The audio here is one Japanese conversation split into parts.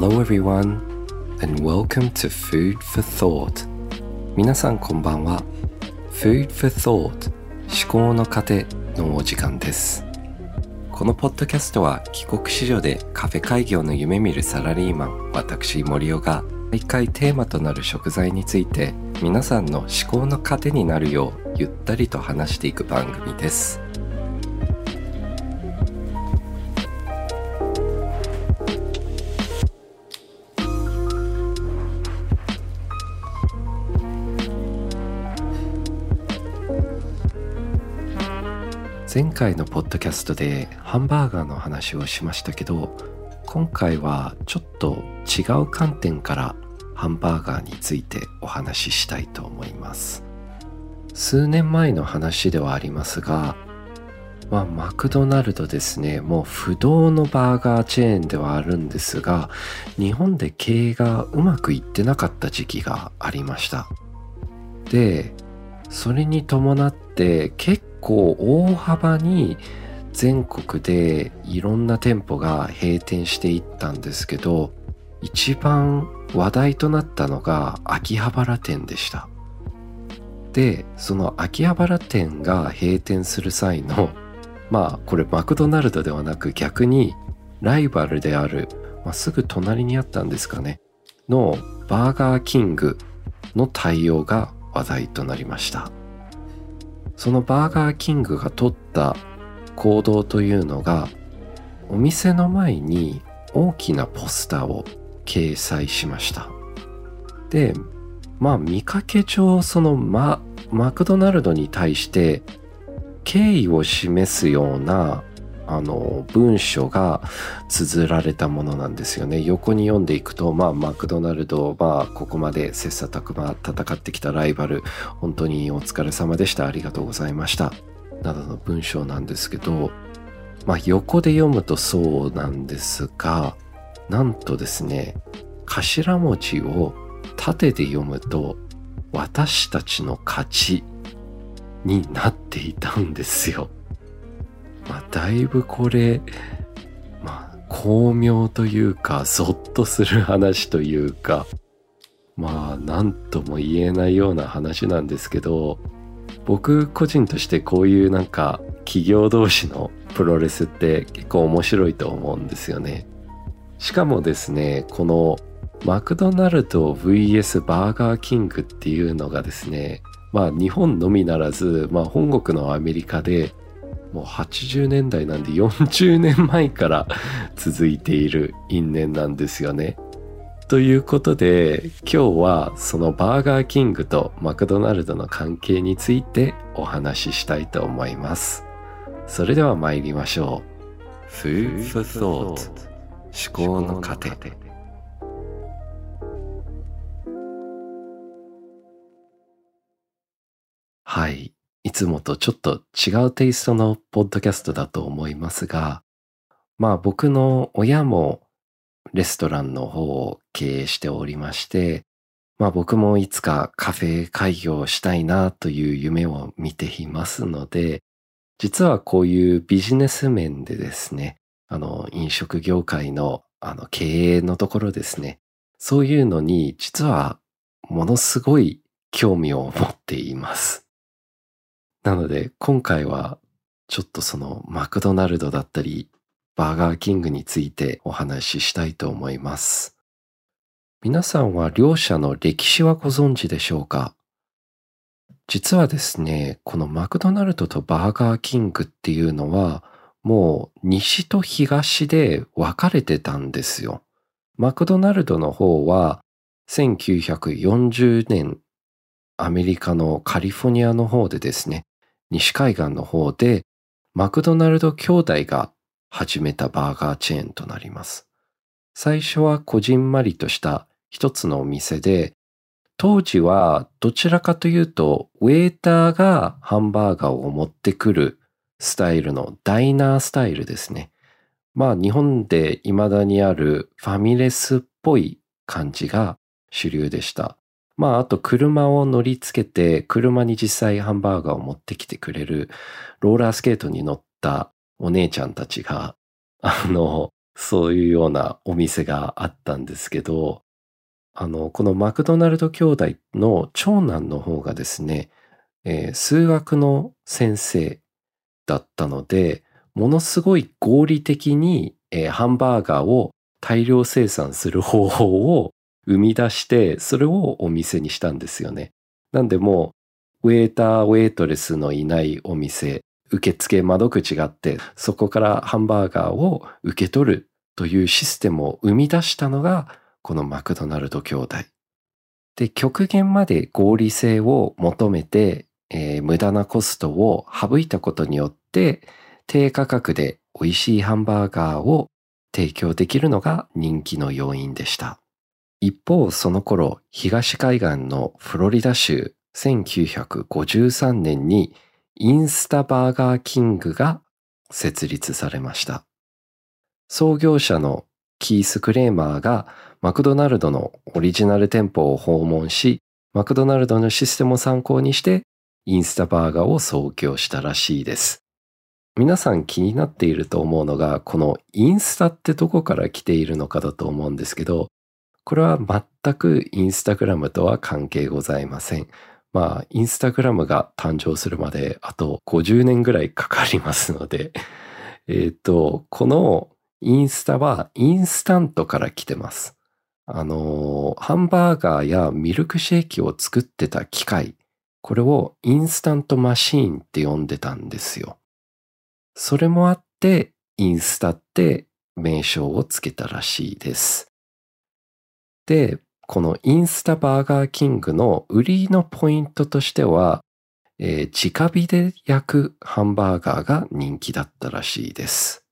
Hello everyone and welcome to Food for Thought. 皆さんこんばんは。Food for Thought 思考の糧のお時間です。このポッドキャストは帰国子女でカフェ開業の夢見るサラリーマン私森尾が毎回テーマとなる食材について皆さんの思考の糧になるようゆったりと話していく番組です。前回のポッドキャストでハンバーガーの話をしましたけど今回はちょっと違う観点からハンバーガーについてお話ししたいと思います数年前の話ではありますがまあ、マクドナルドですね、もう不動のバーガーチェーンではあるんですが、日本で経営がうまくいってなかった時期がありました。で、それに伴って結構大幅に全国でいろんな店舗が閉店していったんですけど一番話題となったのが秋葉原店でした。でその秋葉原店が閉店する際のまあこれマクドナルドではなく逆にライバルである、まあ、すぐ隣にあったんですかねのバーガーキングの対応が話題となりました。そのバーガーキングが取った行動というのがお店の前に大きなポスターを掲載しました。でまあ見かけ上そのママクドナルドに対して敬意を示すようなあの文書が綴られたものなんですよね。横に読んでいくとまあマクドナルドまあここまで切磋琢磨戦ってきたライバル本当にお疲れ様でした。ありがとうございました。などの文章なんですけどまあ横で読むとそうなんですがなんとですね頭文字を縦で読むと私たちの勝ちになっていたんですよ。まあ、だいぶこれ、まあ、巧妙というか、ゾッとする話というか、まあ、なんとも言えないような話なんですけど、僕個人としてこういうなんか企業同士のプロレスって結構面白いと思うんですよね。しかもですね、このマクドナルド VS バーガーキングっていうのがですね、まあ日本のみならず、まあ本国のアメリカでもう80年代なんで40年前から続いている因縁なんですよね。ということで今日はそのバーガーキングとマクドナルドの関係についてお話ししたいと思います。それでは参りましょう。Food for Thought 思考の糧はい。いつもとちょっと違うテイストのポッドキャストだと思いますが、まあ僕の親もレストランの方を経営しておりまして、まあ僕もいつかカフェ開業したいなという夢を見ていますので、実はこういうビジネス面でですね、あの飲食業界のあの経営のところですね、そういうのに実はものすごい興味を持っています。なので今回はちょっとそのマクドナルドだったりバーガーキングについてお話ししたいと思います。皆さんは両者の歴史はご存知でしょうか？実はですね、このマクドナルドとバーガーキングっていうのはもう西と東で分かれてたんですよ。マクドナルドの方は1940年アメリカのカリフォニアの方でですね、西海岸の方でマクドナルド兄弟が始めたバーガーチェーンとなります。最初はこじんまりとした一つのお店で、当時はどちらかというと、ウェーターがハンバーガーを持ってくるスタイルのダイナースタイルですね。まあ日本で未だにあるファミレスっぽい感じが主流でした。まあ、あと車を乗り付けて、車に実際ハンバーガーを持ってきてくれる、ローラースケートに乗ったお姉ちゃんたちが、あの、そういうようなお店があったんですけど、あの、このマクドナルド兄弟の長男の方がですね、えー、数学の先生だったので、ものすごい合理的に、えー、ハンバーガーを大量生産する方法を生み出して、それをお店にしたんですよね。なんでもう、ウェーター、ウェイトレスのいないお店、受付窓口があって、そこからハンバーガーを受け取るというシステムを生み出したのが、このマクドナルド兄弟。で、極限まで合理性を求めて、えー、無駄なコストを省いたことによって、低価格で美味しいハンバーガーを提供できるのが人気の要因でした。一方、その頃、東海岸のフロリダ州1953年にインスタバーガーキングが設立されました。創業者のキース・クレーマーがマクドナルドのオリジナル店舗を訪問し、マクドナルドのシステムを参考にして、インスタバーガーを創業したらしいです。皆さん気になっていると思うのが、このインスタってどこから来ているのかだと思うんですけど、これは全くインスタグラムとは関係ございません。まあ、インスタグラムが誕生するまであと50年ぐらいかかりますので、えっ、と、このインスタはインスタントから来てます。あの、ハンバーガーやミルクシェイキを作ってた機械、これをインスタントマシーンって呼んでたんですよ。それもあって、インスタって名称をつけたらしいです。で、このインスタバーガーキングの売りのポイントとしては、えー、直火で焼くハンバーガーが人気だったらしいです。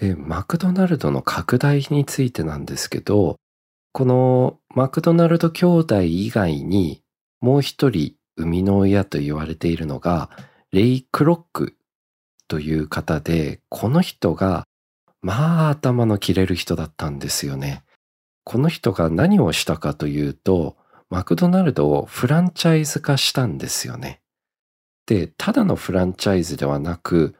で、マクドナルドの拡大についてなんですけど、このマクドナルド兄弟以外にもう一人生みの親と言われているのがレイ・クロックという方で、この人がまあ頭の切れる人だったんですよね。この人が何をしたかというと、マクドナルドをフランチャイズ化したんですよね。で、ただのフランチャイズではなく、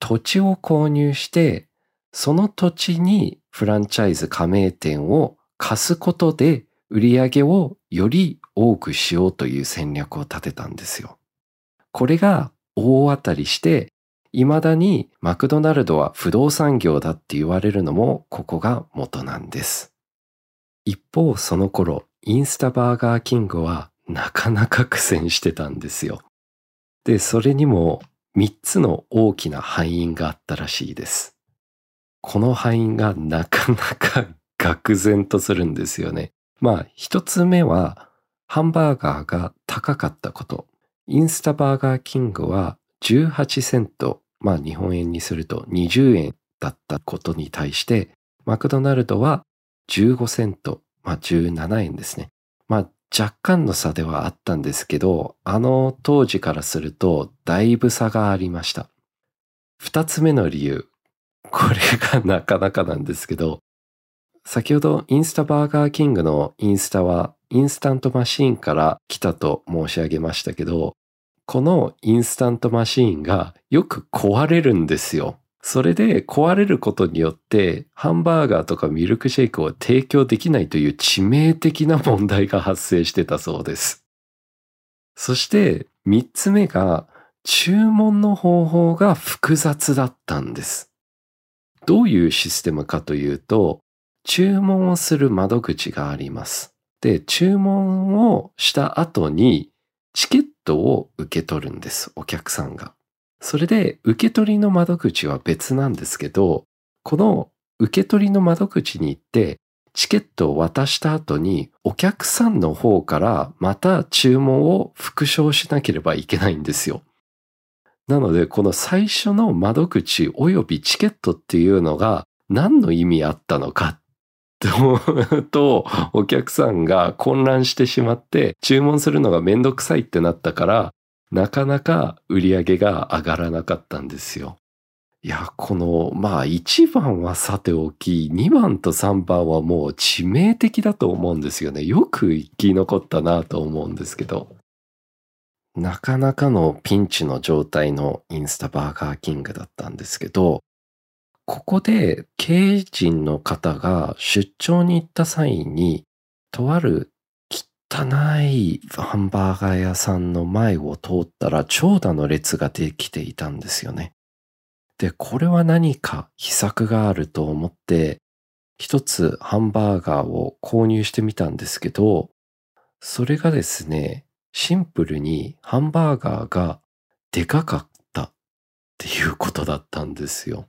土地を購入して、その土地にフランチャイズ加盟店を貸すことで売り上げをより多くしようという戦略を立てたんですよ。これが大当たりして、未だにマクドナルドは不動産業だって言われるのもここが元なんです。一方その頃、インスタバーガーキングはなかなか苦戦してたんですよ。で、それにも3つの大きな敗因があったらしいです。この敗因がなかなか愕然とするんですよね。まあ一つ目はハンバーガーが高かったこと。インスタバーガーキングは18セント、まあ日本円にすると20円だったことに対して、マクドナルドは15セント、まあ17円ですね。まあ若干の差ではあったんですけど、あの当時からするとだいぶ差がありました。二つ目の理由。これがなかなかなんですけど、先ほどインスタバーガーキングのインスタはインスタントマシーンから来たと申し上げましたけど、このインスタントマシーンがよく壊れるんですよ。それで壊れることによってハンバーガーとかミルクシェイクを提供できないという致命的な問題が発生してたそうです。そして三つ目が注文の方法が複雑だったんです。どういうシステムかというと注文をする窓口があります。で、注文をした後にチケットを受け取るんです、お客さんが。それで受け取りの窓口は別なんですけど、この受け取りの窓口に行ってチケットを渡した後にお客さんの方からまた注文を復唱しなければいけないんですよ。なのでこの最初の窓口及びチケットっていうのが何の意味あったのかっと、お客さんが混乱してしまって、注文するのがめんどくさいってなったから、なかなか売り上げが上がらなかったんですよ。いや、この、まあ1番はさておき、2番と3番はもう致命的だと思うんですよね。よく生き残ったなと思うんですけど。なかなかのピンチの状態のインスタバーガーキングだったんですけど、ここで経営陣の方が出張に行った際に、とある汚いハンバーガー屋さんの前を通ったら長蛇の列ができていたんですよね。で、これは何か秘策があると思って、一つハンバーガーを購入してみたんですけど、それがですね、シンプルにハンバーガーがでかかったっていうことだったんですよ。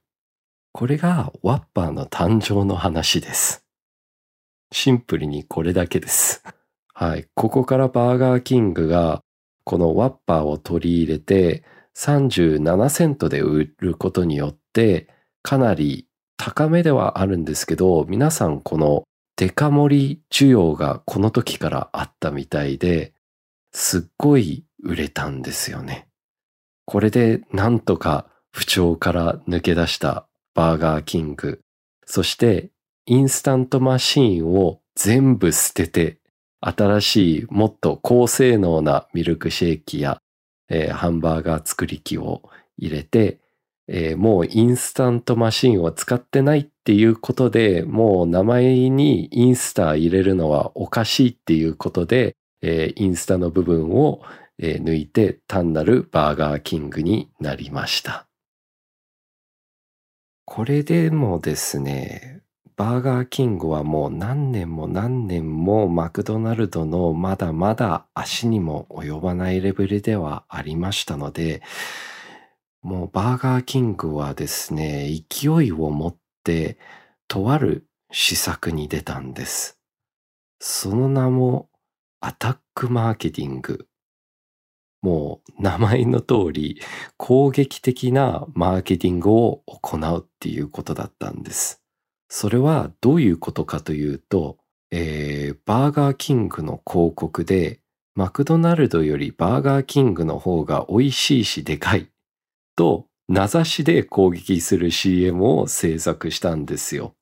これがワッパーの誕生の話です。シンプルにこれだけです。はい。ここからバーガーキングがこのワッパーを取り入れて37セントで売ることによってかなり高めではあるんですけど皆さんこのデカ盛り需要がこの時からあったみたいですっごい売れたんですよね。これでなんとか不調から抜け出したバーガーキングそしてインスタントマシーンを全部捨てて新しいもっと高性能なミルクシェイキや、えー、ハンバーガー作り機を入れて、えー、もうインスタントマシーンを使ってないっていうことでもう名前にインスタ入れるのはおかしいっていうことで、えー、インスタの部分を、抜いて単なるバーガーキングになりました。これでもですね、バーガーキングはもう何年も何年もマクドナルドのまだまだ足にも及ばないレベルではありましたので、もうバーガーキングはですね、勢いを持ってとある施策に出たんです。その名もアタックマーケティング。もう名前の通り攻撃的なマーケティングを行うっていうことだったんです。それはどういうことかというと、えー、バーガーキングの広告で、マクドナルドよりバーガーキングの方が美味しいしでかいと名指しで攻撃する CM を制作したんですよ。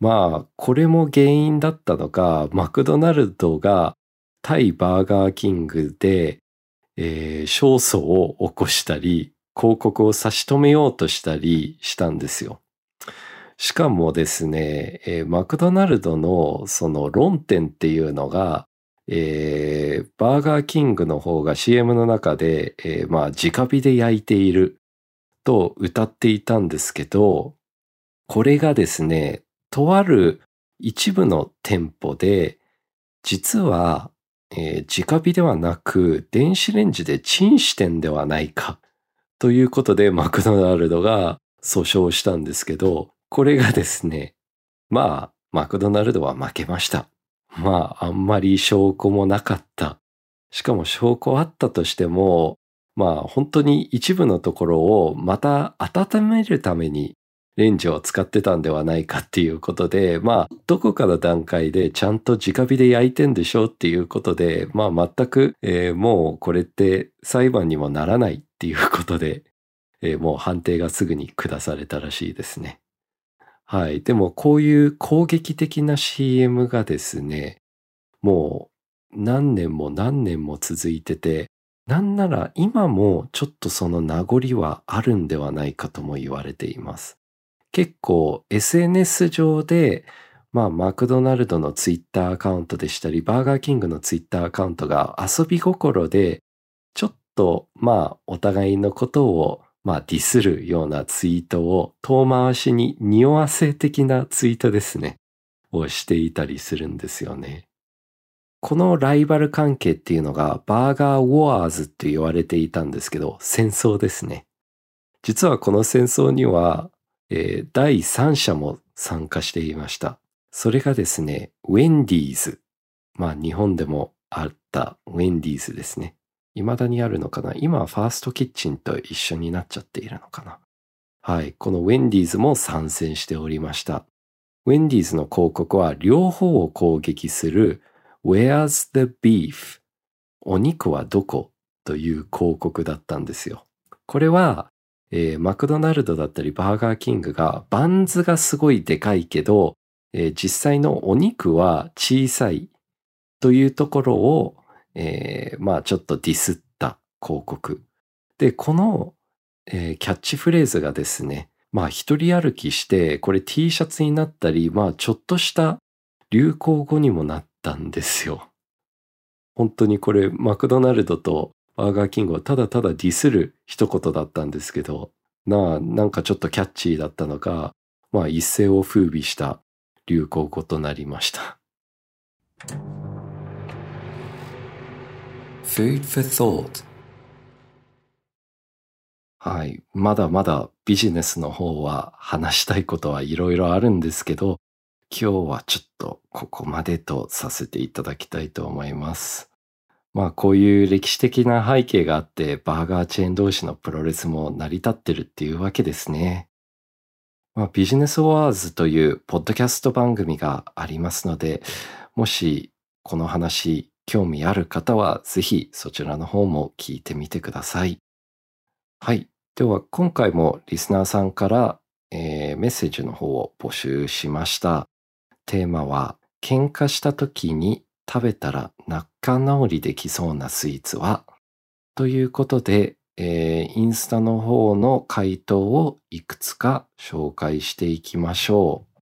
まあ、これも原因だったのか、マクドナルドが対バーガーキングで、えー、勝訴を起こしたり、広告を差し止めようとしたりしたんですよ。しかもですね、えー、マクドナルドのその論点っていうのが、えー、バーガーキングの方が CM の中で、えー、まあ直火で焼いていると歌っていたんですけど、これがですね、とある一部の店舗で、実は、えー、直火ではなく電子レンジでチンしてんではないかということでマクドナルドが訴訟したんですけど、これがですね、まあ、マクドナルドは負けました。まあ、あんまり証拠もなかった。しかも証拠あったとしても、まあ、本当に一部のところをまた温めるためにレンジを使ってたんではないかっていうことで、まあ、どこかの段階でちゃんと直火で焼いてんでしょうっていうことで、まあ、全く、えー、もうこれって裁判にもならないっていうことで、えー、もう判定がすぐに下されたらしいですね。はい。でもこういう攻撃的な CM がですね、もう何年も何年も続いてて、なんなら今もちょっとその名残はあるんではないかとも言われています。結構 SNS 上で、まあマクドナルドのツイッターアカウントでしたり、バーガーキングのツイッターアカウントが遊び心で、ちょっとまあお互いのことをまあ、ディスるようなツイートを遠回しに匂わせ的なツイートですね、をしていたりするんですよね。このライバル関係っていうのがバーガーウォアーズって言われていたんですけど、戦争ですね。実はこの戦争には、えー、第三者も参加していました。それがですね、ウェンディーズ。まあ日本でもあったウェンディーズですね。未だにあるのかな今はファーストキッチンと一緒になっちゃっているのかなはい。このウェンディーズも参戦しておりました。ウェンディーズの広告は両方を攻撃する Where's the beef? お肉はどこという広告だったんですよ。これは、えー、マクドナルドだったりバーガーキングがバンズがすごいでかいけど、えー、実際のお肉は小さいというところをえー、まあちょっとディスった広告。で、この、えー、キャッチフレーズがですね、まあ一人歩きして、これ T シャツになったり、まあちょっとした流行語にもなったんですよ。本当にこれマクドナルドとバーガーキングをただただディスる一言だったんですけど、なあ、なんかちょっとキャッチーだったのか、まあ一世を風靡した流行語となりました。Food for thought はい。まだまだビジネスの方は話したいことはいろいろあるんですけど、今日はちょっとここまでとさせていただきたいと思います。まあこういう歴史的な背景があってバーガーチェーン同士のプロレスも成り立ってるっていうわけですね。まあ、ビジネスワーズというポッドキャスト番組がありますので、もしこの話興味ある方はぜひそちらの方も聞いてみてください。はい。では今回もリスナーさんから、えー、メッセージの方を募集しました。テーマは喧嘩した時に食べたら仲直りできそうなスイーツは？ということで、えー、インスタの方の回答をいくつか紹介していきましょう。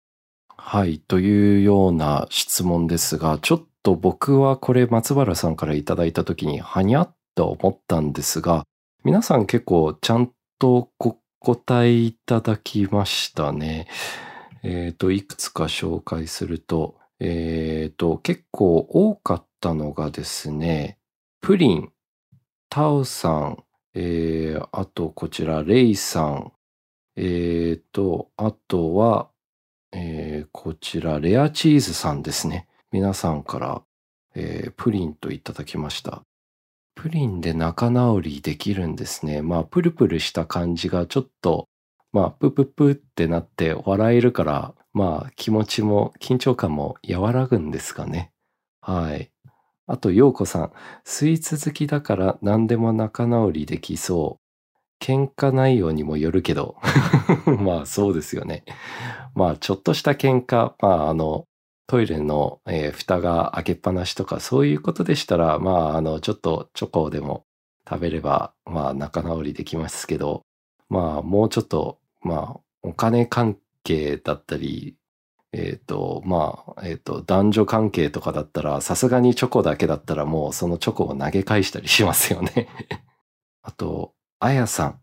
はい、というような質問ですが、ちょっと僕はこれ松原さんからいただいた時にはにゃっと思ったんですが、皆さん結構ちゃんとお答えいただきましたね。えっ、ー、と、いくつか紹介すると、えっ、ー、と、結構多かったのがですね、プリン、タオさん、えー、あとこちら、レイさん。えーと、あとは、えー、こちら、レアチーズさんですね。皆さんから、えー、プリンといただきました。プリンで仲直りできるんですね。まあ、プルプルした感じがちょっと、まあ、プププってなって笑えるから、まあ、気持ちも緊張感も和らぐんですかね。はい。あと、ようこさん。スイーツ好きだから何でも仲直りできそう。喧嘩内容にもよるけど。まあ、そうですよね。まあ、ちょっとした喧嘩、まあ、あの、トイレの、えー、蓋が開けっぱなしとか、そういうことでしたら、まあ、あの、ちょっとチョコでも食べれば、まあ、仲直りできますけど、まあ、もうちょっと、まあ、お金関係だったり、えっ、ー、と、まあ、えっ、ー、と、男女関係とかだったら、さすがにチョコだけだったらもうそのチョコを投げ返したりしますよね あと、あやさん。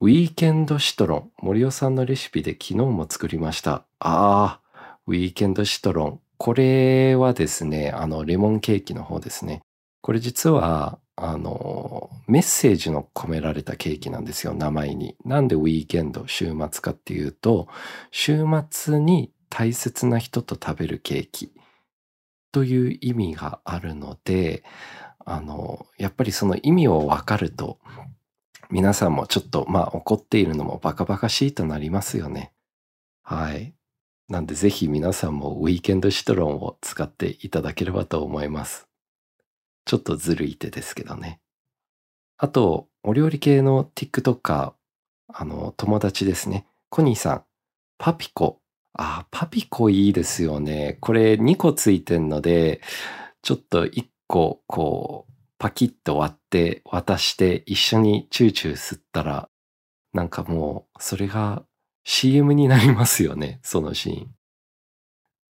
ウィーケンドシトロン。森尾さんのレシピで昨日も作りました。ああ、ウィーケンドシトロン。これはですね、あの、レモンケーキの方ですね。これ実は、あの、メッセージの込められたケーキなんですよ、名前に。なんでウィーケンド、週末かっていうと、週末に大切な人と食べるケーキという意味があるので、あの、やっぱりその意味をわかると、皆さんもちょっと、まあ怒っているのもバカバカしいとなりますよね。はい。なんでぜひ皆さんもウィーケンドシトロンを使っていただければと思います。ちょっとずるい手ですけどね。あと、お料理系の TikToker、あの、友達ですね。コニーさん、パピコあ、パピコいいですよね。これ2個ついてんので、ちょっと1個こう、パキッと割って渡して一緒にチューチュー吸ったら、なんかもう、それが CM になりますよね、そのシーン。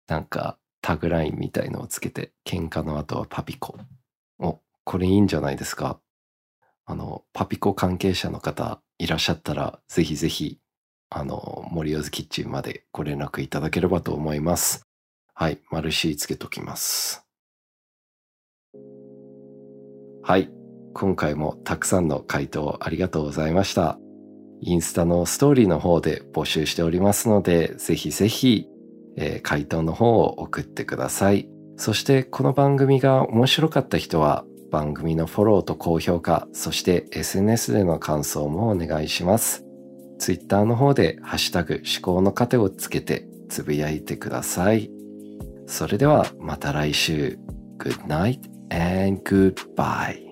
なんか、タグラインみたいのをつけて、喧嘩の後はパピコ。お、これいいんじゃないですか。あの、パピコ関係者の方いらっしゃったら、ぜひぜひあの、森尾キッチンまでご連絡いただければと思います。はい、マルシーつけときます。はい、今回もたくさんの回答ありがとうございました。インスタのストーリーの方で募集しておりますので、ぜひぜひ、えー、回答の方を送ってください。そしてこの番組が面白かった人は番組のフォローと高評価、そして SNS での感想もお願いします。Twitter の方でハッシュタグ思考の糧をつけてつぶやいてください。それではまた来週。Good night and goodbye.